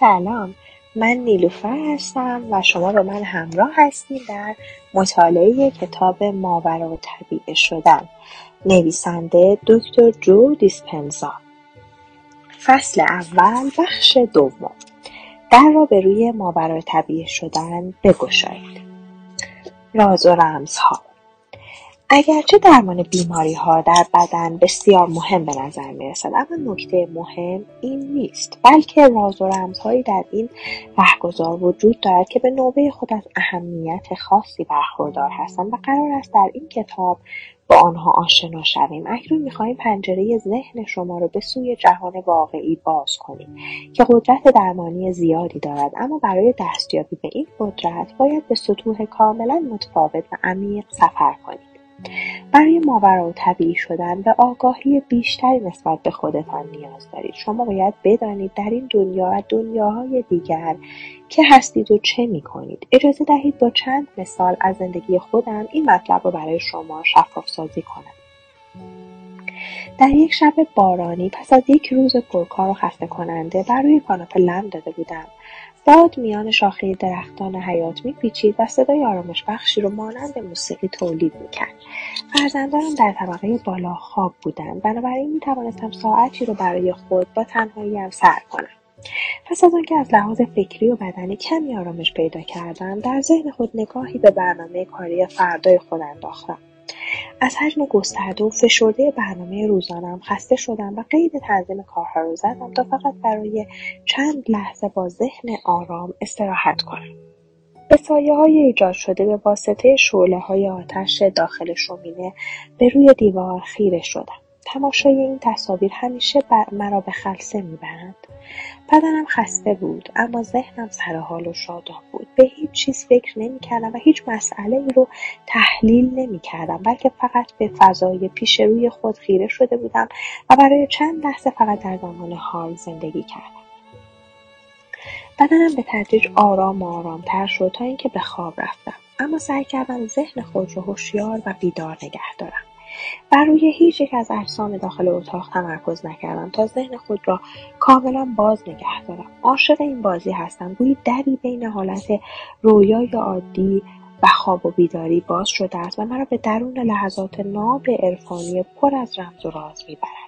سلام. من نیلوفر هستم و شما با من همراه هستیم در مطالعه کتاب ماورا طبیعه شدن. نویسنده دکتر جو دیسپنزا. فصل اول بخش دوم. در را به روی ماورا طبیعه شدن بگشایید. راز و رمزها. اگرچه درمان بیماری ها در بدن بسیار مهم به نظر می اما نکته مهم این نیست بلکه راز و رمزهایی در این رهگذار وجود دارد که به نوبه خود از اهمیت خاصی برخوردار هستند و قرار است در این کتاب با آنها آشنا شویم. اکنون می‌خواهیم پنجره ذهن شما را به سوی جهان واقعی باز کنیم که قدرت درمانی زیادی دارد اما برای دستیابی به این قدرت باید به سطوح کاملا متفاوت و عمیق سفر کنید برای ماورا و طبیعی شدن به آگاهی بیشتری نسبت به خودتان نیاز دارید. شما باید بدانید در این دنیا و دنیاهای دیگر که هستید و چه می کنید اجازه دهید با چند مثال از زندگی خودم این مطلب رو برای شما شفاف سازی کنم. در یک شب بارانی پس از یک روز پرکار و خسته کننده بر روی کاناپه لم داده بودم. باد میان شاخه درختان حیات میپیچید و صدای آرامش بخشی رو مانند موسیقی تولید می‌کرد. فرزندانم در طبقه بالا خواب بودند. بنابراین می‌توانستم ساعتی رو برای خود با تنهاییم سر کنم. پس از آنکه از لحاظ فکری و بدنی کمی آرامش پیدا کردم در ذهن خود نگاهی به برنامه کاری فردای خود انداختم. از حجم گسترده و فشرده برنامه روزانم خسته شدم و قید تنظیم کارها رو زدم تا فقط برای چند لحظه با ذهن آرام استراحت کنم. به سایه های ایجاد شده به واسطه شعله های آتش داخل شومینه به روی دیوار خیره شدم. تماشای این تصاویر همیشه مرا به خلسه می‌برند. بدنم خسته بود اما ذهنم سرحال و شاداب بود. به هیچ چیز فکر نمی‌کردم و هیچ مسئله ای رو تحلیل نمی‌کردم بلکه فقط به فضای پیش روی خود خیره شده بودم و برای چند لحظه فقط در زمان حال زندگی کردم. بدنم به تدریج آرام و آرامتر شد تا اینکه به خواب رفتم. اما سعی کردم ذهن خود را هوشیار و بیدار نگه دارم. بر روی هیچ یک از اجسام داخل اتاق تمرکز نکردم تا ذهن خود را کاملا باز نگه دارم. عاشق این بازی هستم. گویی دری بین حالت رویای عادی و خواب و بیداری باز شده است و مرا به درون لحظات ناب عرفانی پر از رمز و راز می‌برد.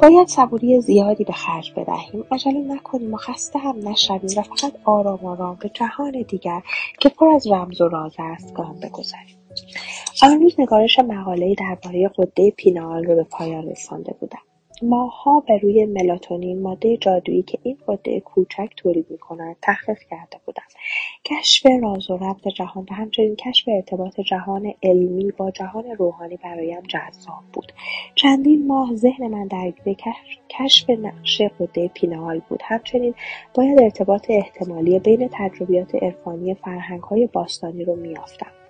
باید صبوری زیادی به خرج بدهیم. عجله نکنیم و خسته هم نشویم و فقط آرام آرام به جهان دیگر که پر از رمز و راز است گام بگذاریم. آن روز نگارش مقالهای درباره غده پینال رو به پایان رسانده بودم. ماهها به روی ملاتونین ماده جادویی که این غده کوچک تولید می‌کند تحقیق کرده بودم. کشف راز و رمز جهان و همچنین کشف ارتباط جهان علمی با جهان روحانی برایم جذاب بود. چندین ماه ذهن من درگیر کشف نقش غده پینال بود. همچنین باید ارتباط احتمالی بین تجربیات عرفانی فرهنگهای باستانی رو میافتم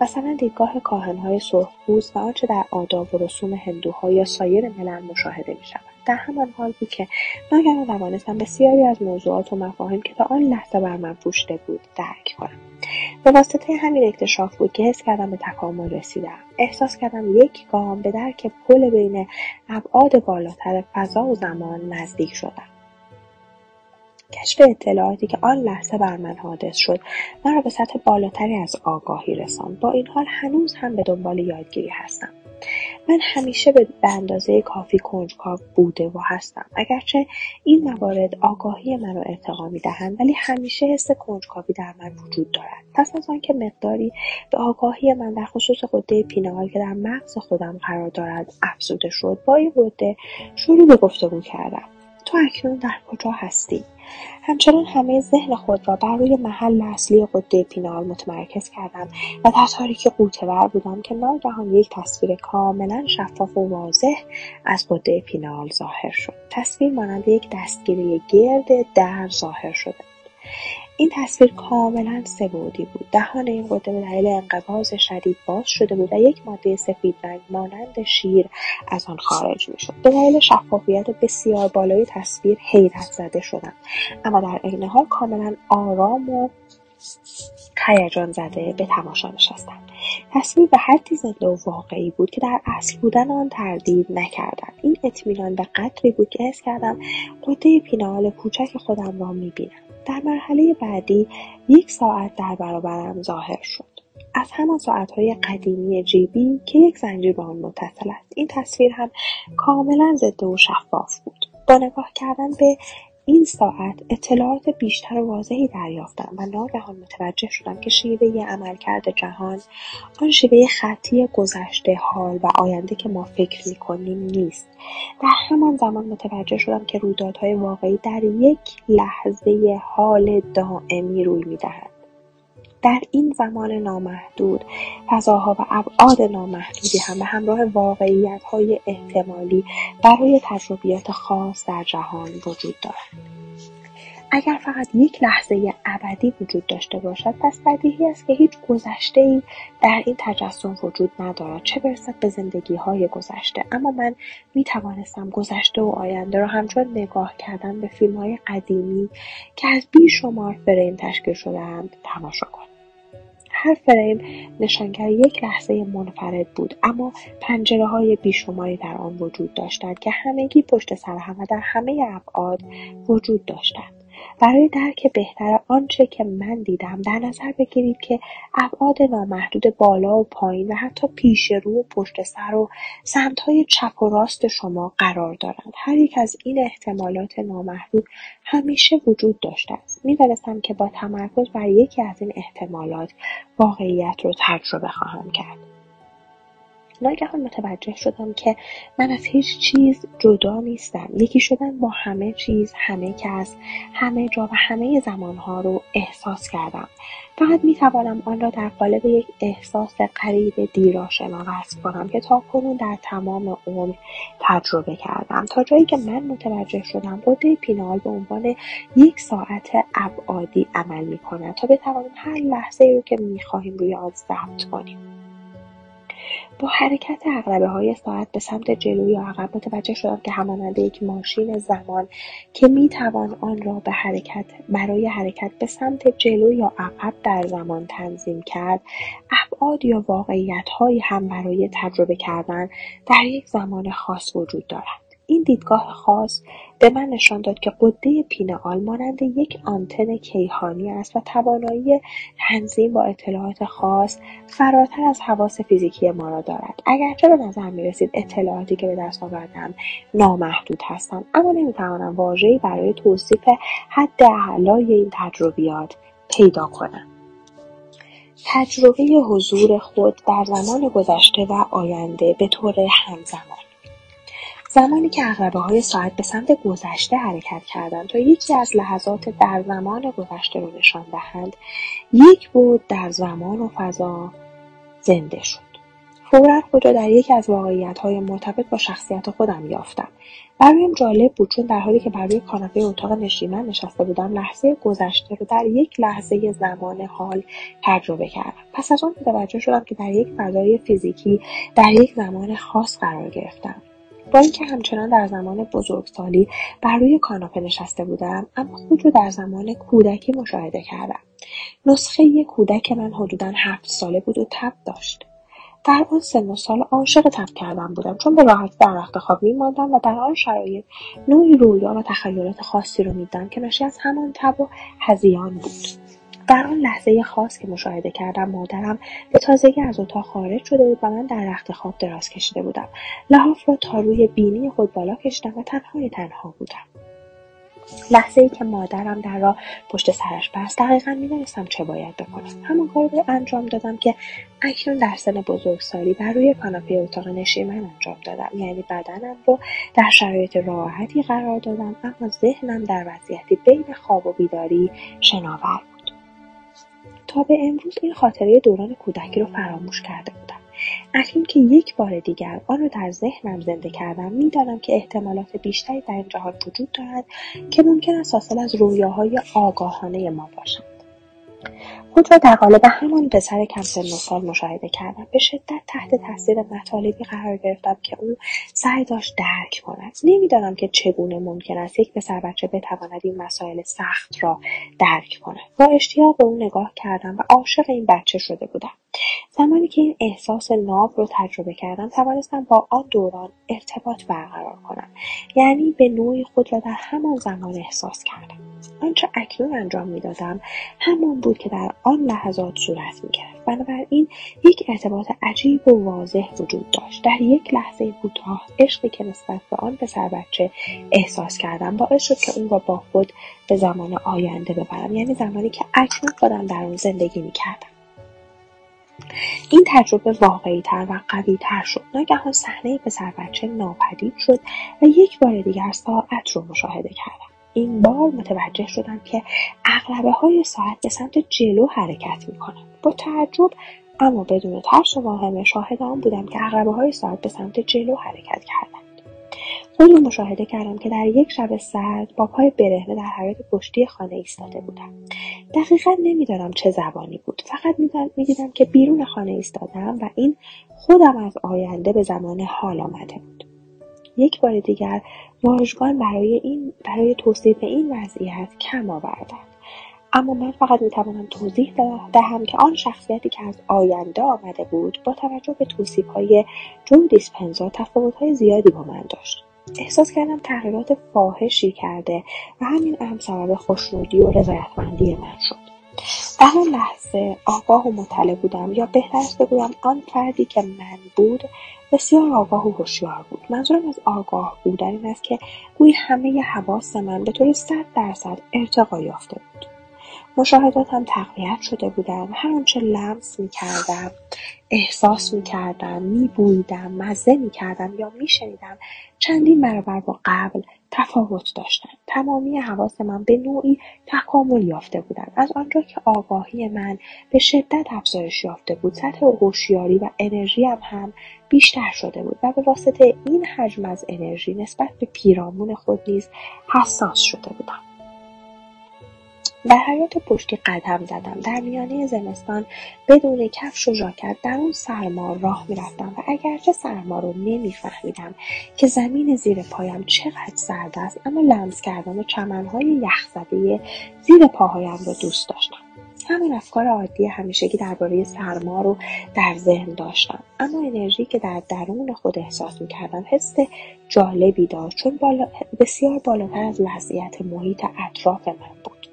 مثلا دیدگاه کاهنهای سرخپوست و آنچه در آداب و رسوم هندوها یا سایر ملل مشاهده می‌شود. در همان حال بود که ناگهان توانستم بسیاری از موضوعات و مفاهیم که تا آن لحظه بر من پوشیده بود درک کنم. به واسطه همین اکتشاف بود که حس کردم به تکامل رسیدم احساس کردم یک گام به درک پل بین ابعاد بالاتر فضا و زمان نزدیک شدم. کشف اطلاعاتی که آن لحظه بر من حادث شد مرا به سطح بالاتری از آگاهی رساند. با این حال هنوز هم به دنبال یادگیری هستم. من همیشه به اندازه کافی کنجکاو بوده و هستم. اگرچه این موارد آگاهی من را ارتقا می‌دهند ولی همیشه حس کنجکاوی در من وجود دارد. پس از آنکه مقداری به آگاهی من در خصوص غده پینال که در مغز خودم قرار دارد افزوده شد با این غده شروع به گفتگو کردم. تو اکنون در کجا هستی؟ همچنان همه ذهن خود را بر روی محل اصلی غده پینال متمرکز کردم و در تاریکی غوطهور بودم که ناگهان یک تصویر کاملا شفاف و واضح از غده پینال ظاهر شد. تصویر مانند یک دستگیره گرد در ظاهر شده این تصویر کاملا سه‌بعدی بود. دهان این غده به دلیل انقباض شدید باز شده بود و یک ماده سفید رنگ مانند شیر از آن خارج می‌شد. به دلیل شفافیت بسیار بالای تصویر حیرت زده شدم اما در عین حال کاملا آرام و هیجان زده به تماشا نشستم تصویر به حدی زنده و واقعی بود که در اصل بودن آن تردید نکردم. این اطمینان به قدری بود که حس کردم قده پینال کوچک خودم را می‌بینم. در مرحله بعدی یک ساعت در برابرم ظاهر شد. از همان ساعتهای قدیمی جیبی که یک زنجیر به آن متصل است. این تصویر هم کاملا ضد و شفاف بود. با نگاه کردن به این ساعت اطلاعات بیشتر و واضحی دریافتم و ناگهان متوجه شدم که شیوه عملکرد جهان آن شیوه خطی گذشته حال و آینده که ما فکر می‌کنیم نیست. در همان زمان متوجه شدم که رویدادهای واقعی در یک لحظه حال دائمی روی می‌دهند. در این زمان نامحدود فضاها و ابعاد نامحدودی هم به همراه واقعیتهای احتمالی برای تجربیات خاص در جهان وجود دارند. اگر فقط یک لحظه ابدی وجود داشته باشد پس بدیهی است که هیچ ای در این تجسم وجود ندارد. چه برسد به زندگی های گذشته. اما من می توانستم گذشته و آینده را همچون نگاه کردن به فیلم های قدیمی که از بیشمار فریم تشکیل شدهاند تماشا کنم. هر فریم نشانگر یک لحظه منفرد بود. اما پنجره های بیشماری در آن وجود داشتند که همگی پشت سر هم و در همه ابعاد وجود داشتند. برای درک بهتر آنچه که من دیدم در نظر بگیرید که ابعاد نامحدود بالا و پایین و حتی پیش رو و پشت سر و سمتهای چپ و راست شما قرار دارند. هر یک از این احتمالات نامحدود همیشه وجود داشته است. می‌دانستم که با تمرکز بر یکی از این احتمالات واقعیت رو تجربه خواهم کرد. ناگهان متوجه شدم که من از هیچ چیز جدا نیستم. یکی شدن با همه چیز همه کس همه جا و همه زمانها رو احساس کردم. فقط می توانم آن را در قالب یک احساس قریب دیراشنا وصف کنم که تا کنون در تمام عمر تجربه کردم. تا جایی که من متوجه شدم قده پینال به عنوان یک ساعت ابعادی عمل می کند تا بتوانیم هر لحظه رو که می خواهیم روی آن ضبط کنیم. با حرکت های ساعت به سمت جلو یا عقب متوجه شدم که همانند یک ماشین زمان که می‌توان آن را به حرکت برای حرکت به سمت جلو یا عقب در زمان تنظیم کرد ابعاد یا واقعیتهایی هم برای تجربه کردن در یک زمان خاص وجود دارد این دیدگاه خاص به من نشان داد که قده پینه‌آل مانند یک آنتن کیهانی است و توانایی تنظیم با اطلاعات خاص فراتر از حواس فیزیکی ما را دارد. اگرچه به نظر می رسید اطلاعاتی که به دست آوردم نامحدود هستند اما نمی‌توانم واژهای برای توصیف حد اعلای این تجربیات پیدا کنم. تجربه حضور خود در زمان گذشته و آینده به طور همزمان زمانی که های ساعت به سمت گذشته حرکت کردند تا یکی از لحظات در زمان گذشته رو نشان دهند یک بود در زمان و فضا زنده شد. فورا خود را در یکی از های مرتبط با شخصیت خودم یافتم. برایم جالب بود چون در حالی که بر روی کاناپه اتاق نشیمن نشسته بودم لحظه گذشته رو در یک لحظه زمان حال تجربه کردم. پس از آن متوجه شدم که در یک فضای فیزیکی در یک زمان خاص قرار گرفتم. با اینکه همچنان در زمان بزرگسالی بر روی کاناپه نشسته بودم اما خود رو در زمان کودکی مشاهده کردم. نسخه کودک من حدودا هفت ساله بود و تب داشت. در آن سن و سال عاشق تب کردن بودم چون به راحتی در رخت خواب میماندم و در آن شرایط نوعی رویا و تخیلات خاصی رو میدم که ناشی از همان تب و هزیان بود. در آن لحظه خاص که مشاهده کردم مادرم به تازگی از اتاق خارج شده بود و من در رخت خواب دراز کشیده بودم. لحاف را تا روی بینی خود بالا کشیدم و تنهای تنها بودم. لحظه ای که مادرم در را پشت سرش بست دقیقا می‌دانستم چه باید بکنم. همان کاری رو انجام دادم که اکنون در سن بزرگسالی بر روی کاناپه اتاق نشیمن انجام دادم. یعنی بدنم رو در شرایط راحتی قرار دادم اما ذهنم در وضعیتی بین خواب و بیداری شناور تا به امروز این خاطره دوران کودکی رو فراموش کرده بودم. اکنون که یک بار دیگر آن را در ذهنم زنده کردم می‌دانم که احتمالات بیشتری در این جهان وجود دارد که ممکن است حاصل از رویاهای آگاهانه ما باشند خود را در قالب همان پسر کم سن و سال مشاهده کردم. به شدت تحت تاثیر مطالبی قرار گرفتم که او سعی داشت درک کند. نمی‌دانم که چگونه ممکن است یک پسر بچه بتواند این مسائل سخت را درک کند. با اشتیاق به او نگاه کردم و عاشق این بچه شده بودم. زمانی که این احساس ناب رو تجربه کردم توانستم با آن دوران ارتباط برقرار کنم. یعنی به نوعی خود را در همان زمان احساس کردم. آنچه اکنون انجام می‌دادم همان بود که در آن لحظات صورت می‌گرفت. بنابراین یک ارتباط عجیب و واضح وجود داشت. در یک لحظه کوتاه عشقی که نسبت به آن پسر بچه احساس کردم باعث شد که اون را با خود به زمان آینده ببرم. یعنی زمانی که اکنون خودم در اون زندگی می‌کردم. این تجربه واقعیتر و قویتر شد. ناگهان صحنه پسر بچه ناپدید شد و یک بار دیگر ساعت رو مشاهده کردم. این بار متوجه شدم که اغلبه های ساعت به سمت جلو حرکت می با تعجب اما بدون ترس و واهمه شاهد آن بودم که اغلبه های ساعت به سمت جلو حرکت کردند. خود را مشاهده کردم که در یک شب سرد با پای برهنه در حیات پشتی خانه ایستاده بودم. دقیقا نمی‌دانم چه زبانی بود. فقط می‌دیدم که بیرون خانه ایستادم و این خودم از آینده به زمان حال آمده بود. یک بار دیگر واژگان برای این برای توصیف این وضعیت کم آوردند. اما من فقط می‌توانم توضیح دهم که آن شخصیتی که از آینده آمده بود با توجه به توصیف های جو دیسپنزا تفاوت زیادی با من داشت. احساس کردم تغییرات فاحشی کرده و همین هم سبب خوشنودی و رضایتمندی من شد. در آن لحظه آگاه و مطلع بودم یا بهتر است بگویم آن فردی که من بود بسیار آگاه و هوشیار بود. منظورم از آگاه بودن این است که گویی همه حواس من به طور صد درصد ارتقا یافته بود. مشاهداتم تقویت شده بودند هر آنچه لمس می‌کردم احساس می‌کردم میبویدم مزه می‌کردم یا میشنیدم چندین برابر با قبل تفاوت داشتند تمامی حواس من به نوعی تکامل یافته بودند از آنجا که آگاهی من به شدت افزایش یافته بود سطح هوشیاری و انرژیم هم بیشتر شده بود و به واسطه این حجم از انرژی نسبت به پیرامون خود نیز حساس شده بودم. در حیات پشتی قدم زدم. در میانه زمستان بدون کفش و ژاکت در اون سرما راه می‌رفتم و اگرچه سرما رو نمیفهمیدم که زمین زیر پایم چقدر سرد است اما لمس کردن چمنهای یخزده زیر پاهایم رو دوست داشتم. همین افکار عادی همیشگی درباره سرما رو در ذهن داشتم. اما انرژی که در درون خود احساس می‌کردم حس جالبی داشت چون بالا بسیار بالاتر از وضعیت محیط اطراف من بود.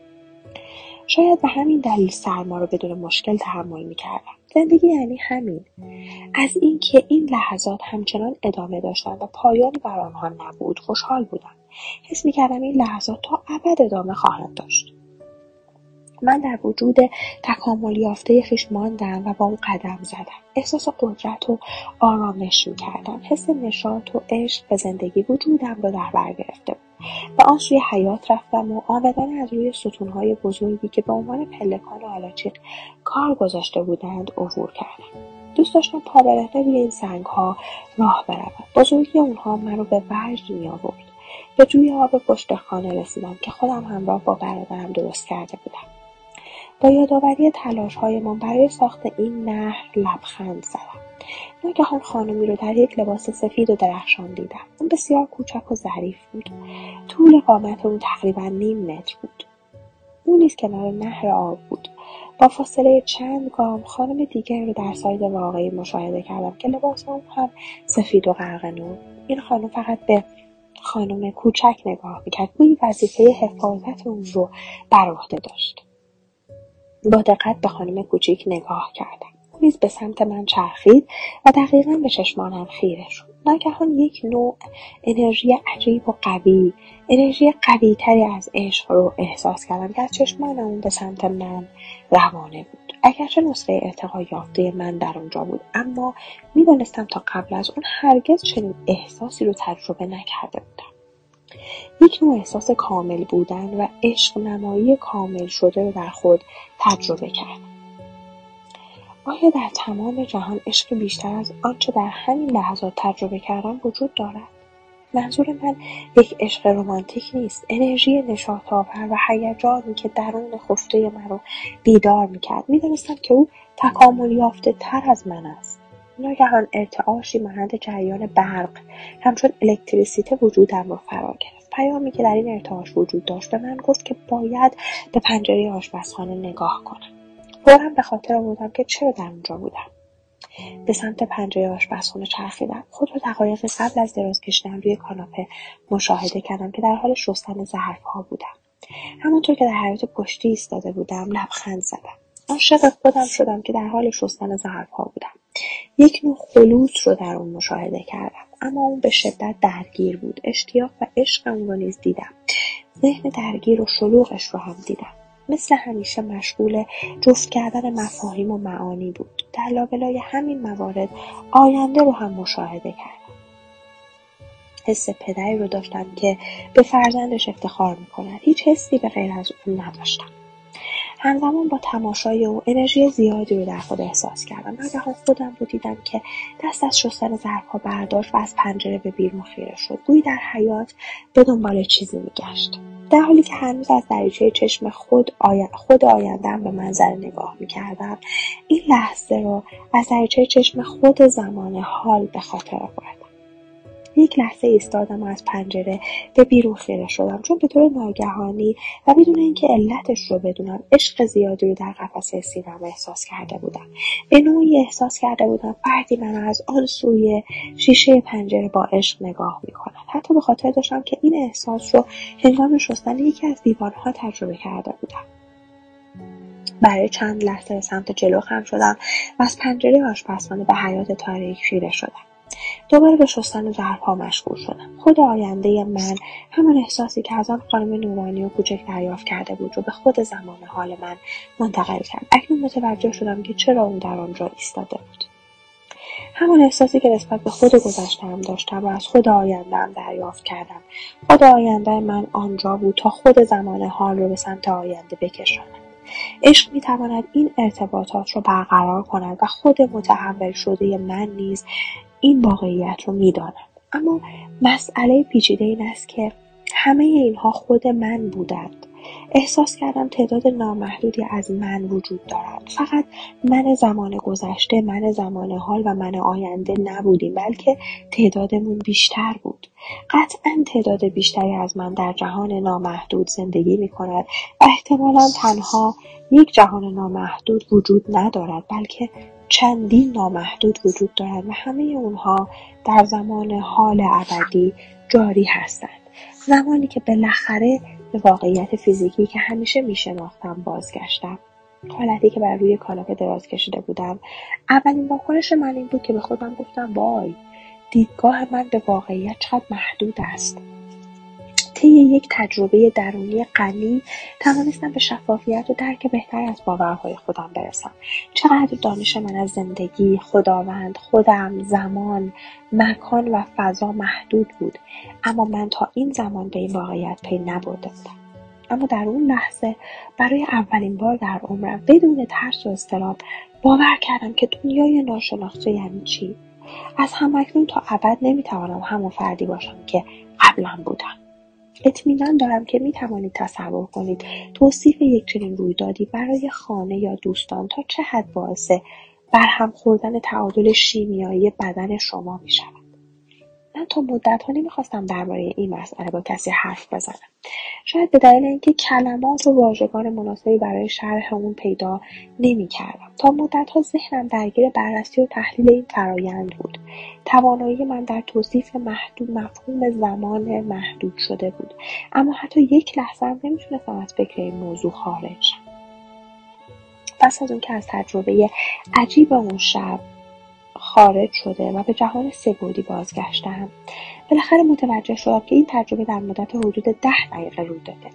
شاید به همین دلیل سرما رو بدون مشکل تحمل می‌کردم. زندگی یعنی همین. از اینکه این لحظات همچنان ادامه داشتن و پایانی بر آنها نبود خوشحال بودم. حس می‌کردم این لحظات تا ابد ادامه خواهند داشت. من در وجود تکامل یافته خویش ماندم و با اون قدم زدم. احساس قدرت و آرامش می‌کردم. حس نشاط و عشق به زندگی وجودم رو در بر گرفته بود. و آن سوی حیات رفتم و آمدن از روی ستونهای بزرگی که به عنوان پلکان آلاچیق کار گذاشته بودند عبور کردم. دوست داشتم پا برهنه روی این سنگها راه بروم. بزرگی اونها رو به وجد میآورد. به جوی آب پشت خانه رسیدم که خودم همراه با برادرم درست کرده بودم. با یادآوری تلاشهایمان برای ساخت این نهر لبخند زدم. ناگهان خانمی رو در یک لباس سفید و درخشان دیدم. اون بسیار کوچک و ظریف بود. طول قامت اون تقریبا نیم متر بود. او نیز کنار نهر آب بود. با فاصله چند گام خانم دیگر رو در ساید واقعی مشاهده کردم که لباس اون هم سفید و غرق نور این خانم فقط به خانم کوچک نگاه می‌کرد. گویی وظیفه حفاظت اون رو بر عهده داشت. با دقت به خانم کوچیک نگاه کردم. نیز به سمت من چرخید و دقیقا به چشمانم خیره شد. ناگهان یک نوع انرژی عجیب و قوی انرژی قویتری از عشق رو احساس کردم که از چشمان اون به سمت من روانه بود. اگرچه نسخه ارتقا یافته من در اونجا بود اما می‌دانستم تا قبل از اون هرگز چنین احساسی رو تجربه نکرده بودم. یک نوع احساس کامل بودن و عشق نمایی کامل شده رو در خود تجربه کردم آیا در تمام جهان عشق بیشتر از آنچه در همین لحظات تجربه کردم وجود دارد؟ منظور من یک عشق رمانتیک نیست. انرژی نشاط آور و هیجانی که درون خفته مرا بیدار می‌کرد. می‌دانستم که او تکامل یافته تر از من است. ناگهان ارتعاشی مانند جریان برق همچون الکتریسیته وجودم را فرا گرفت. پیامی که در این ارتعاش وجود داشت به من گفت که باید به پنجره آشپزخانه نگاه کنم. فورا به خاطر آوردم که چرا در اونجا بودم. به سمت پنجره آشپزخونه چرخیدم. خود را دقایقی قبل از دراز کشیدن روی کاناپه مشاهده کردم که در حال شستن ظرفها بودم. همانطور که در حیات پشتی ایستاده بودم لبخند زدم. عاشق خودم شدم که در حال شستن ظرفها بودم. یک نوع خلوص رو در اون مشاهده کردم اما اون به شدت درگیر بود. اشتیاق و عشق اون رو نیز دیدم. ذهن درگیر و شلوغش رو هم دیدم. مثل همیشه مشغول جفت کردن مفاهیم و معانی بود. در لابلای همین موارد آینده رو هم مشاهده کردم. حس پدری رو داشتم که به فرزندش افتخار می‌کند. هیچ حسی به غیر از اون نداشتم. همزمان با تماشای او انرژی زیادی رو در خود احساس کردم. ناگهان خودم رو دیدم که دست از شستن ظرفها برداشت و از پنجره به بیرون خیره شد. گویی در حیات به دنبال چیزی میگشت. در حالی که هنوز از دریچه چشم خود, آی... خود آیندم به منظره نگاه می‌کردم این لحظه رو از دریچه چشم خود زمان حال به خاطر آوردم یک لحظه ایستادم از پنجره به بیرون خیره شدم. چون به طور ناگهانی و بدون اینکه علتش رو بدونم عشق زیادی رو در قفسه سینم احساس کرده بودم. به نوعی احساس کرده بودم فردی من از آن سوی شیشه پنجره با عشق نگاه می‌کند. حتی به خاطر داشتم که این احساس رو هنگام شستن یکی از دیوارها تجربه کرده بودم. برای چند لحظه سمت جلو خم شدم و از پنجره آشپزخانه به حیات تاریک خیره شدم. دوباره به شستن ظرفها مشغول شدم. خود آینده من همان احساسی که از آن خانم نورانی و کوچک دریافت کرده بود رو به خود زمان حال من منتقل کرد. اکنون متوجه شدم که چرا اون در آنجا ایستاده بود. همان احساسی که نسبت به خود گذشتهام داشتم و از خود آیندهام دریافت کردم. خود آینده من آنجا بود تا خود زمان حال رو به سمت آینده بکشاند. عشق می‌تواند این ارتباطات رو برقرار کند و خود متحول شده من نیز این واقعیت رو می‌دانم اما مسئله پیچیده این است که همه اینها خود من بودند. احساس کردم تعداد نامحدودی از من وجود دارند فقط من زمان گذشته من زمان حال و من آینده نبودیم بلکه تعدادمون بیشتر بود. قطعا تعداد بیشتری از من در جهان نامحدود زندگی می کند احتمالا تنها یک جهان نامحدود وجود ندارد بلکه چندین نامحدود وجود دارد و همه اونها در زمان حال ابدی جاری هستند. زمانی که بالاخره به واقعیت فیزیکی که همیشه میشناختم بازگشتم. حالتی که بر روی کاناپه دراز کشیده بودم. اولین واکنش من این بود که به خودم گفتم وای دیدگاه من به واقعیت چقدر محدود است. طی یک تجربه درونی غنی توانستم به شفافیت و درک بهتری از باورهای خودم برسم. چقدر دانش من از زندگی خداوند خودم زمان مکان و فضا محدود بود اما من تا این زمان به این واقعیت پی نبرده بودم. اما در اون لحظه برای اولین بار در عمرم بدون ترس و اضطراب باور کردم که دنیای ناشناخته یعنی چی؟ از همکنون تا ابد نمی‌توانم همون فردی باشم که قبلا بودم. اطمینان دارم که می توانید تصور کنید توصیف یک چنین رویدادی برای خانه یا دوستان تا چه حد باعث برهم خوردن تعادل شیمیایی بدن شما می شود. من تا مدتها نمی‌خواستم درباره این مسئله با کسی حرف بزنم. شاید به دلیل اینکه کلمات و واژگان مناسبی برای شرح اون پیدا نمی‌کردم. تا مدتها ذهنم درگیر بررسی و تحلیل این فرایند بود. توانایی من در توصیف محدود مفهوم زمان محدود شده بود. اما حتی یک لحظه هم نمی‌تونستم از فکر این موضوع خارج پس از اون که از تجربه عجیب اون شب خارج شده و به جهان سه‌بعدی بازگشتم بالاخره متوجه شدم که این تجربه در مدت حدود ده دقیقه روی داده.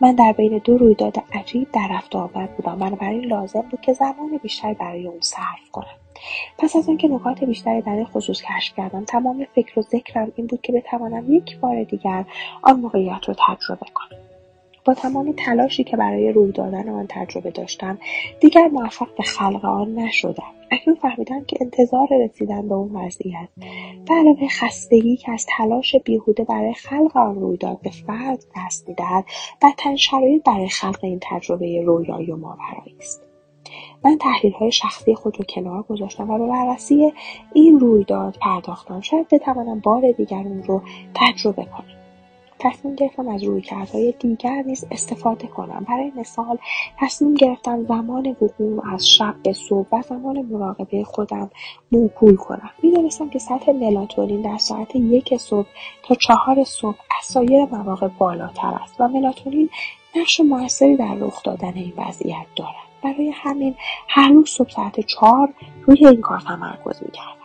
من در بین دو رویداد عجیب در رفت آمد بودم. بنابراین لازم بود که زمان بیشتری برای اون صرف کنم. پس از آنکه نکات بیشتری در این خصوص کشف کردم تمام فکر و ذکرم این بود که بتوانم یک بار دیگر آن موقعیت رو تجربه کنم. با تمام تلاشی که برای روی دادن آن تجربه داشتم دیگر موفق به خلق آن نشدم. اکنون فهمیدم که انتظار رسیدن به اون وضعیت به علاوه خستگی که از تلاش بیهوده برای خلق آن رویداد به فرد دست می‌دهد بدترین شرایط برای خلق این تجربه رویایی و ماورایی است. من تحلیل های شخصی خود رو کنار گذاشتم و به بررسی این رویداد پرداختم. شاید بتوانم بار دیگر اون رو تجربه کنم. تصمیم گرفتم از رویکردهای دیگر نیز استفاده کنم. برای مثال تصمیم گرفتم زمان وقوع از شب به صبح و زمان مراقبه خودم موکول کنم. می‌دانستم که سطح ملاتونین در ساعت یک صبح تا چهار صبح از سایر مواقع بالاتر است و ملاتونین نقش موثری در رخ دادن این وضعیت دارد. برای همین هر روز صبح ساعت چهار روی این کار تمرکز می‌کردم.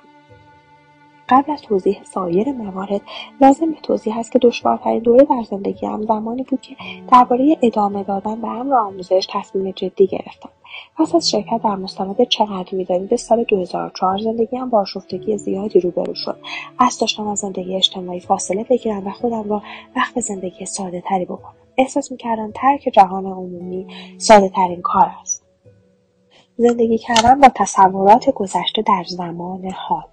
قبل از توضیح سایر موارد لازم به توضیح است که دشوارترین دوره در زندگیم زمانی بود که درباره ادامه دادن به امر آموزش تصمیم جدی گرفتم. پس از شرکت در مستند چقدر می‌دانید؟ سال 2004 زندگیم با آشفتگی زیادی روبرو شد. از داشتم از زندگی اجتماعی فاصله بگیرم و خودم را وقت زندگی ساده تری بکنم. احساس می‌کردم ترک جهان عمومی ساده ترین کار است. زندگی کردن با تصورات گذشته در زمان حال.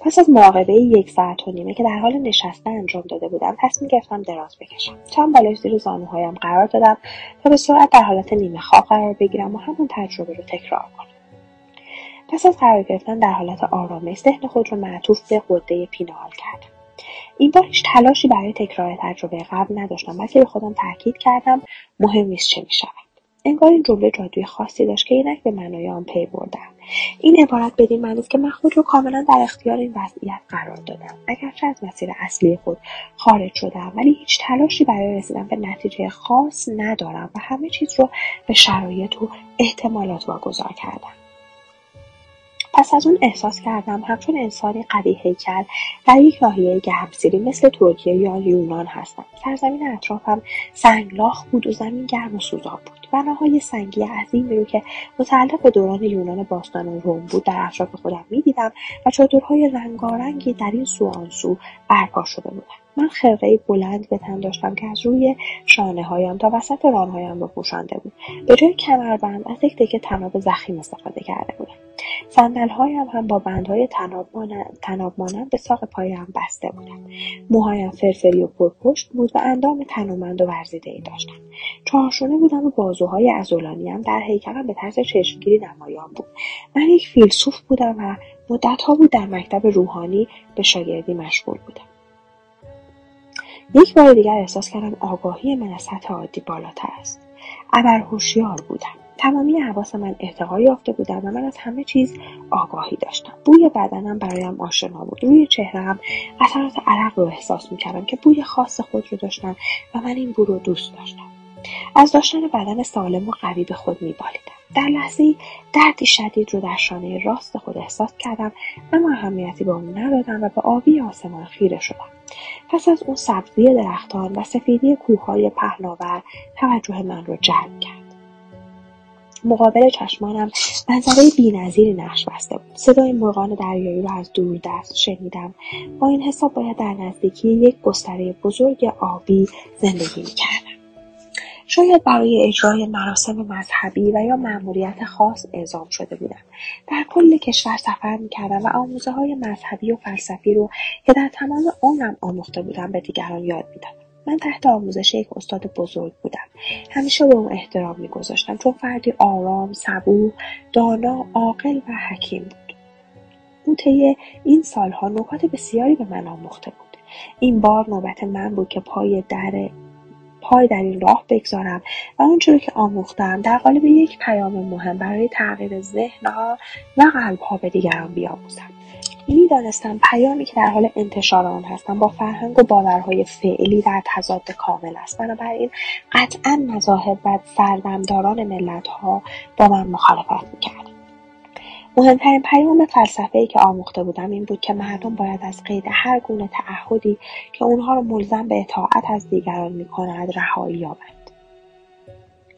پس از مراقبه یک ساعت و نیمه که در حال نشسته انجام داده بودم تصمیم گرفتم دراز بکشم. چند بالش زیر زانوهایم قرار دادم تا به سرعت در حالت نیمه خواب قرار بگیرم و همان تجربه رو تکرار کنم. پس از قرار گرفتن در حالت آرامش ذهن خود را معطوف به قده پینال کردم. این بار هیچ تلاشی برای تکرار تجربه قبل نداشتم بلکه به خودم تاکید کردم مهم نیست چه می‌شود. انگار این جمله جادوی خاصی داشت که اینک به معنای آن پی بردم. این عبارت بدین معنی است که من خود رو کاملا در اختیار این وضعیت قرار دادم. اگرچه از مسیر اصلی خود خارج شدم ولی هیچ تلاشی برای رسیدن به نتیجه خاص ندارم و همه چیز رو به شرایط و احتمالات واگذار کردم. پس از اون احساس کردم همچون انسانی قوی هیکل در یک ناحیه گرمسیری مثل ترکیه یا یونان هستم. سرزمین اطرافم سنگلاخ بود و زمین گرم و سوزاب بود. بناهای سنگی عظیمی رو که متعلق به دوران یونان باستان و روم بود در اطراف خودم می‌دیدم و چادرهای رنگارنگی در این سو آن سو برپا شده بودند من خرقهای بلند به تن داشتم که از روی شانه هایم تا وسط رانهایم رو پوشانده بود. به جای کمربند از یک تکه تناب زخیم استفاده کرده بودم. هایم هم با بندهای تناب مانند به ساق پایم بسته بودند. موهایم فرفری و پرپشت بود و اندام تنومند و ورزیدهای داشتم چهارشونه بودم و بازوهای ازولانیم در هیکلم به طرز چشمگیری نمایان بود. من یک فیلسوف بودم و مدتها بود در مکتب روحانی به شاگردی مشغول بودم. یک بار دیگر احساس کردم آگاهی من از سطح عادی بالاتر است. ابرهوشیار بودم. تمامی حواس من ارتقا یافته بودند و من از همه چیز آگاهی داشتم. بوی بدنم برایم آشنا بود. روی چهرهام اثرات عرق رو احساس می‌کردم که بوی خاص خود رو داشتم و من این بو رو دوست داشتم. از داشتن بدن سالم و قوی به خود میبالیدم. در لحظه دردی شدید رو در شانه راست خود احساس کردم اما اهمیتی به اون ندادم و به آبی آسمان خیره شدم. پس از اون سبزی درختان و سفیدی کوههای پهناور توجه من را جلب کرد. مقابل چشمانم منظره بینظیری نقش بسته بود. صدای مرغان دریایی را از دور دست شنیدم. با این حساب باید در نزدیکی یک گستره بزرگ آبی زندگی می‌کردم. شاید برای اجرای مراسم مذهبی و یا مأموریت خاص اعزام شده بودم. در کل کشور سفر می‌کردم و آموزه های مذهبی و فلسفی رو که در تمام عمرم آموخته بودم به دیگران یاد می‌دادم. من تحت آموزش یک استاد بزرگ بودم. همیشه به اون احترام میگذاشتم چون فردی آرام صبور دانا عاقل و حکیم بود. او طی این سالها نکات بسیاری به من آموخته بود. این بار نوبت من بود که پای در پای در این راه بگذارم و آنچه که آموختم در قالب یک پیام مهم برای تغییر ذهنها و قلبها به دیگران بیاموزم. می‌دانستم پیامی که در حال انتشار آن هستم با فرهنگ و باورهای فعلی در تضاد کامل است. بنابراین قطعا مذاهب و سردمداران ملتها با من مخالفت می‌کرد مهمترین پیام ای که آموخته بودم این بود که مردم باید از قید هر گونه تعهدی که اونها را ملزم به اطاعت از دیگران می‌کند رهایی یابند.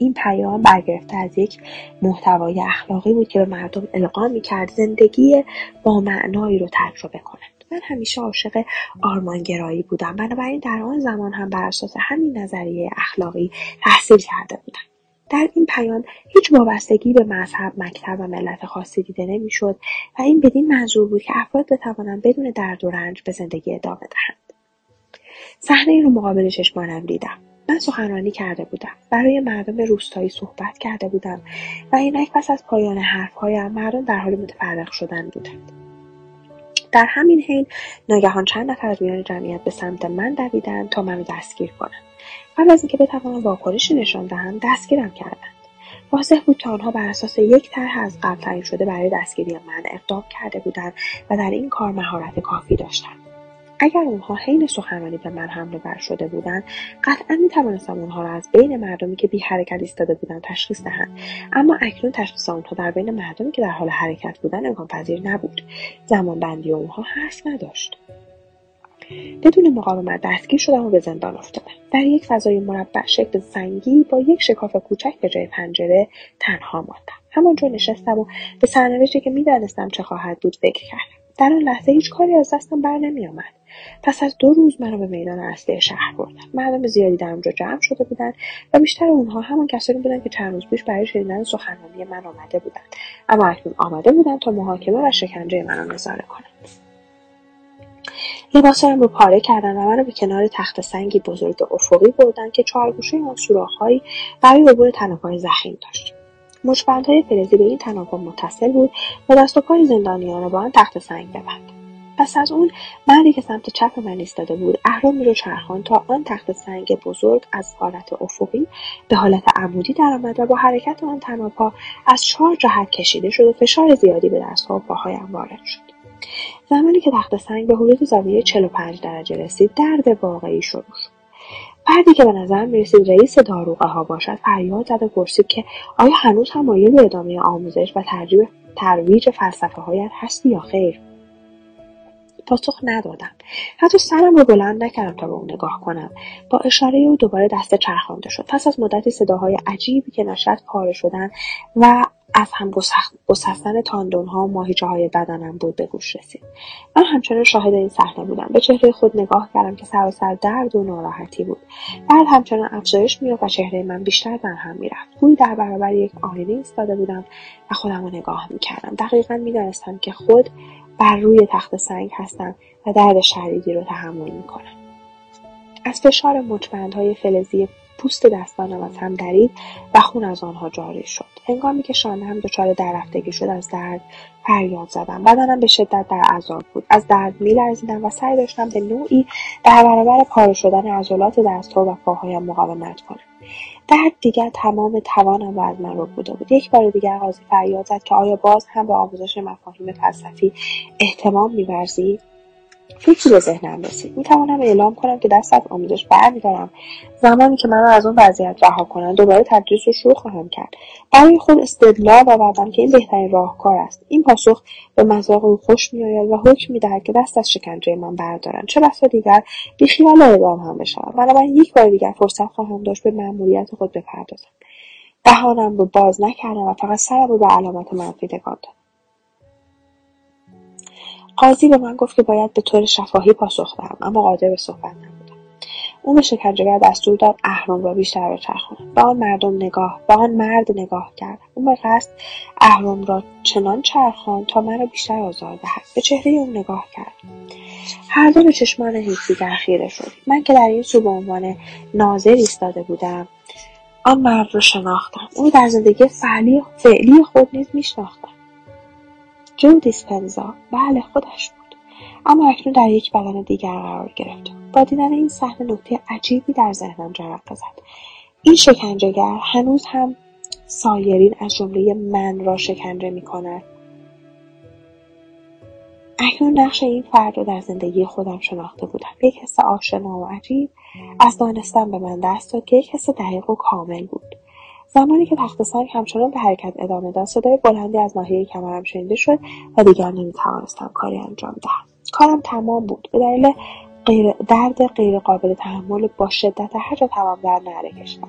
این پیام برگرفته از یک محتوای اخلاقی بود که به مردم القا می‌کرد زندگی با معنایی رو تجربه کنند. من همیشه عاشق آرمانگرایی بودم. بنابراین در آن زمان هم بر اساس همین نظریه اخلاقی تحصیل کرده بودم. در این پیام هیچ وابستگی به مذهب مکتب و ملت خاصی دیده نمی‌شد و این بدین منظور بود که افراد بتوانند بدون درد و رنج به زندگی ادامه دهند. صحنه رو مقابل چشمانم دیدم. من سخنرانی کرده بودم. برای مردم روستایی صحبت کرده بودم. و اینک پس از پایان حرفهایم مردم در حال متفرق شدن بودند. در همین حین ناگهان چند نفر از میان جمعیت به سمت من دویدند تا منو دستگیر کنند. قبل از اینکه بتوانم واکنشی نشان دهم دستگیرم کردند. واضح بود که آنها بر اساس یک طرح از قبل تعیین شده برای دستگیری من اقدام کرده بودند و در این کار مهارت کافی داشتند. اگر اونها حین سخنرانی به من حمله بر شده بودند قطعا می‌توانستم اونها را از بین مردمی که بی حرکت ایستاده بودند تشخیص دهند. اما اکنون تشخیص آنها در بین مردمی که در حال حرکت بودند امکان پذیر نبود. زمان بندی اونها حرف نداشت. بدون مقاومت دستگیر شدم و به زندان افتادم. در یک فضای مربع شکل سنگی با یک شکاف کوچک به جای پنجره تنها ماندم. همانجا نشستم و به سرنوشتی که می‌دانستم چه خواهد بود فکر کردم. در آن لحظه هیچ کاری از دستم بر نمیآمد. پس از دو روز منو به میدان اصلی شهر بردن. مردم زیادی در اونجا جمع شده بودند و بیشتر اونها همان کسانی بودند که چند روز پیش برای شنیدن سخنرانی من آمده بودند اما اکنون آمده بودند تا محاکمه و شکنجه منو نظاره کنند لباسهایم رو پاره کردند و منو به کنار تخت سنگی بزرگ افقی بردند که چهارگوشه آن سوراخهایی برای عبور تنابهای زخیم داشت. مچبندهای فلزی به این تنابها متصل بود و دست و پای زندانیان با آن تخت سنگ ببند. پس از اون مردی که سمت چپ من ایستاده بود اهرامی رو چرخان تا آن تخت سنگ بزرگ از حالت افقی به حالت عمودی درآمد و با حرکت آن تنابها از چهار جهت کشیده شد و فشار زیادی به دستها و پاهایم وارد شد. زمانی که تخت سنگ به حدود زاویه 45 درجه رسید درد واقعی شروع شد. فردی که به نظر می‌رسید رئیس داروغه ها باشد فریاد زد و پرسید که آیا هنوز هم مایل به ادامه آموزش و ترویج فلسفه هایت هستی یا خیر؟ پاسخ ندادم. حتی سرم رو بلند نکردم تا به او نگاه کنم. با اشاره او دوباره دسته چرخانده شد. پس از مدتی صداهای عجیبی که نشد پاره شدن و از هم گسستن تاندونها و ماهیچه های بدنم بود به گوش رسید. من همچنان شاهد این صحنه بودم. به چهره خود نگاه کردم که سراسر درد و ناراحتی بود. بعد همچنان افزایش میافت و چهره من بیشتر در هم می‌رفت. گویی در برابر یک آینه ایستاده بودم و خودم رو نگاه می‌کردم. دقیقا می‌دانستم که خود بر روی تخت سنگ هستم و درد شدیدی رو تحمل می‌کنم. از فشار مچبندهای فلزی پوست دستانم از هم درید و خون از آنها جاری شد. هنگامی که شانهام دچار دررفتگی شد از درد فریاد زدم بدنم به شدت در عذاب بود. از درد میلرزیدم و سعی داشتم به نوعی در برابر پاره شدن عضلات دستها و پاهایم مقاومت کنم. درد دیگر تمام توانم را از من رو بوده بود. یک بار دیگر قاضی فریاد زد که آیا باز هم به آموزش مفاهیم فلسفی احتمام میورزی؟ فکری به ذهنم رسید. می‌توانم اعلام کنم که دست از آموزش برمیدارم. زمانی که منو از اون وضعیت رها کنند دوباره تدریس رو شروع خواهم کرد. برای خود استدلال آوردم که این بهترین راهکار است. این پاسخ به مذاق او خوش میآید و حکم می‌دهد که دست از شکنجه من بردارند چه بسا دیگر بیخیال اعدام هم بشوم. بنابراین یک بار دیگر فرصت خواهم داشت به مأموریت خود بپردازم. دهانم رو باز نکردم و فقط سرم رو به علامت منفی تکان دادم. قاضی به من گفت که باید به طور شفاهی پاسخ دهم اما قادر به صحبت نبودم. او به شکنجهگر دستور داد اهرام را بیشتر بچرخاند به آن مردم نگاه به آن مرد نگاه کرد او به قصد اهرام را چنان چرخاند تا مرا بیشتر آزار دهد. به چهره او نگاه کرد. هر دو به چشمان یکدیگر خیره شد. من که در این سو به عنوان ناظر ایستاده بودم آن مرد را شناختم. او در زندگی فعلی, فعلی خود نیز میشناختم. جو دیسپنزا. بله خودش بود. اما اکنون در یک بدن دیگر قرار گرفت. با دیدن این صحنه نکته عجیبی در ذهنم جرقه زد. این شکنجهگر هنوز هم سایرین از جمله من را شکنجه می کند اکنون نقش این فرد را در زندگی خودم شناخته بودم. یک حس آشنا و عجیب از دانستن به من دست داد که یک حس دقیق و کامل بود. زمانی که تخت سنگ همچنان به حرکت ادامه داد صدای بلندی از ناحیه کمرم شنیده شد و دیگر نمی‌توانستم کاری انجام دهم. کارم تمام بود. به دلیل غیر درد غیرقابل تحمل با شدت هر جا توان در نعره کشیدم.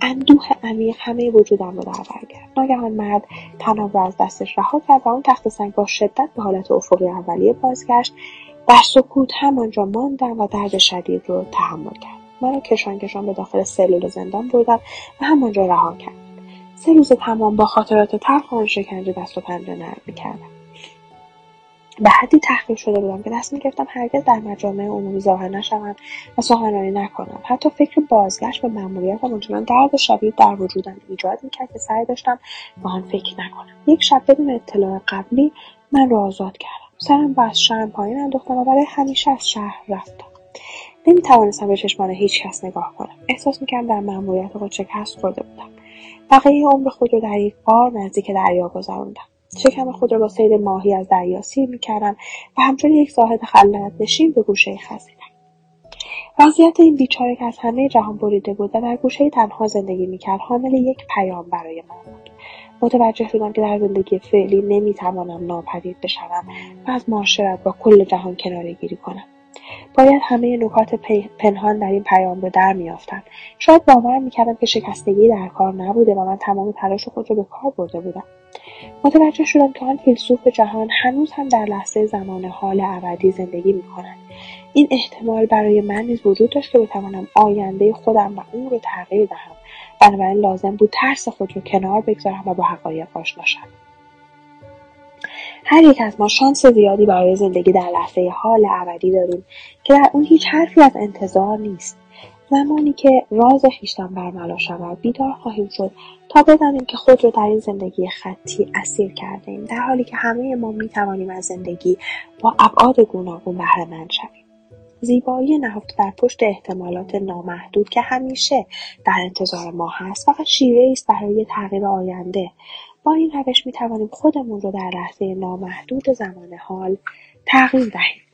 اندوه عمیق همه وجودم را در بر گرفت. ناگهان مرد تناب را از دستش رها کرد و اون تخت سنگ با شدت به حالت افقی اولیه بازگشت. در سکوت همانجا ماندم و درد شدید رو تحمل کردم. مرا کشان کشان به داخل سلول زندان بردن و همانجا رها کردند سه روز تمام با خاطرات تلخ آن شکنجه دست و پنجه نرم می‌کردم. به حدی تحقیر شده بودم که دست می‌گرفتم هرگز در مجامع عمومی ظاهر نشوم و سخنرانی نکنم. حتی فکر بازگشت به مأموریتم همچنان درد شدید در وجودم ایجاد می‌کرد که سعی داشتم به آن فکر نکنم. یک شب بدون اطلاع قبلی من را آزاد کردم. سرم با از شرم پایین انداختم و برای همیشه از شهر رفتم. نمی‌توانستم به چشمان هیچکس نگاه کنم. احساس می‌کردم در مأموریت خود شکست خورده بودم. بقیه عمر خود را در یک غار نزدیک دریا گذراندم شکم خود را با سید ماهی از دریا سیر می‌کردم و همچون یک زاهد خلوت نشین به گوشه خزیدم. وضعیت این بیچاره که از همه جهان بریده بود و در گوشه تنها زندگی می‌کرد حامل یک پیام برای من بود. متوجه شدم که در زندگی فعلی نمی‌توانم ناپدید بشوم و از معاشرت با کل جهان گیری کنم. باید همه نکات پنهان در این پیام رو در میافتم شاید باور می‌کردم که شکستگی در کار نبوده و من تمام تلاش خود را به کار برده بودم. متوجه شدم که آن فیلسوف جهان هنوز هم در لحظه زمان حال ابدی زندگی می‌کند. این احتمال برای من نیز وجود داشت که بتوانم آینده خودم و اون رو تغییر دهم. بنابراین لازم بود ترس خود رو کنار بگذارم و با حقایق آشنا شوم هر یک از ما شانس زیادی برای زندگی در لحظه حال ابدی داریم که در اون هیچ حرفی از انتظار نیست. زمانی که راز خویشتن برملا شود بیدار خواهیم شد تا بدانیم که خود را در این زندگی خطی اسیر کرده ایم در حالی که همه ما می توانیم از زندگی با ابعاد گوناگون بهرهمند شویم. زیبایی نهفته در پشت احتمالات نامحدود که همیشه در انتظار ما هست فقط شیوه است برای تغییر آینده. با این روش می توانیم خودمون رو در لحظه نامحدود زمان حال تغییر دهیم.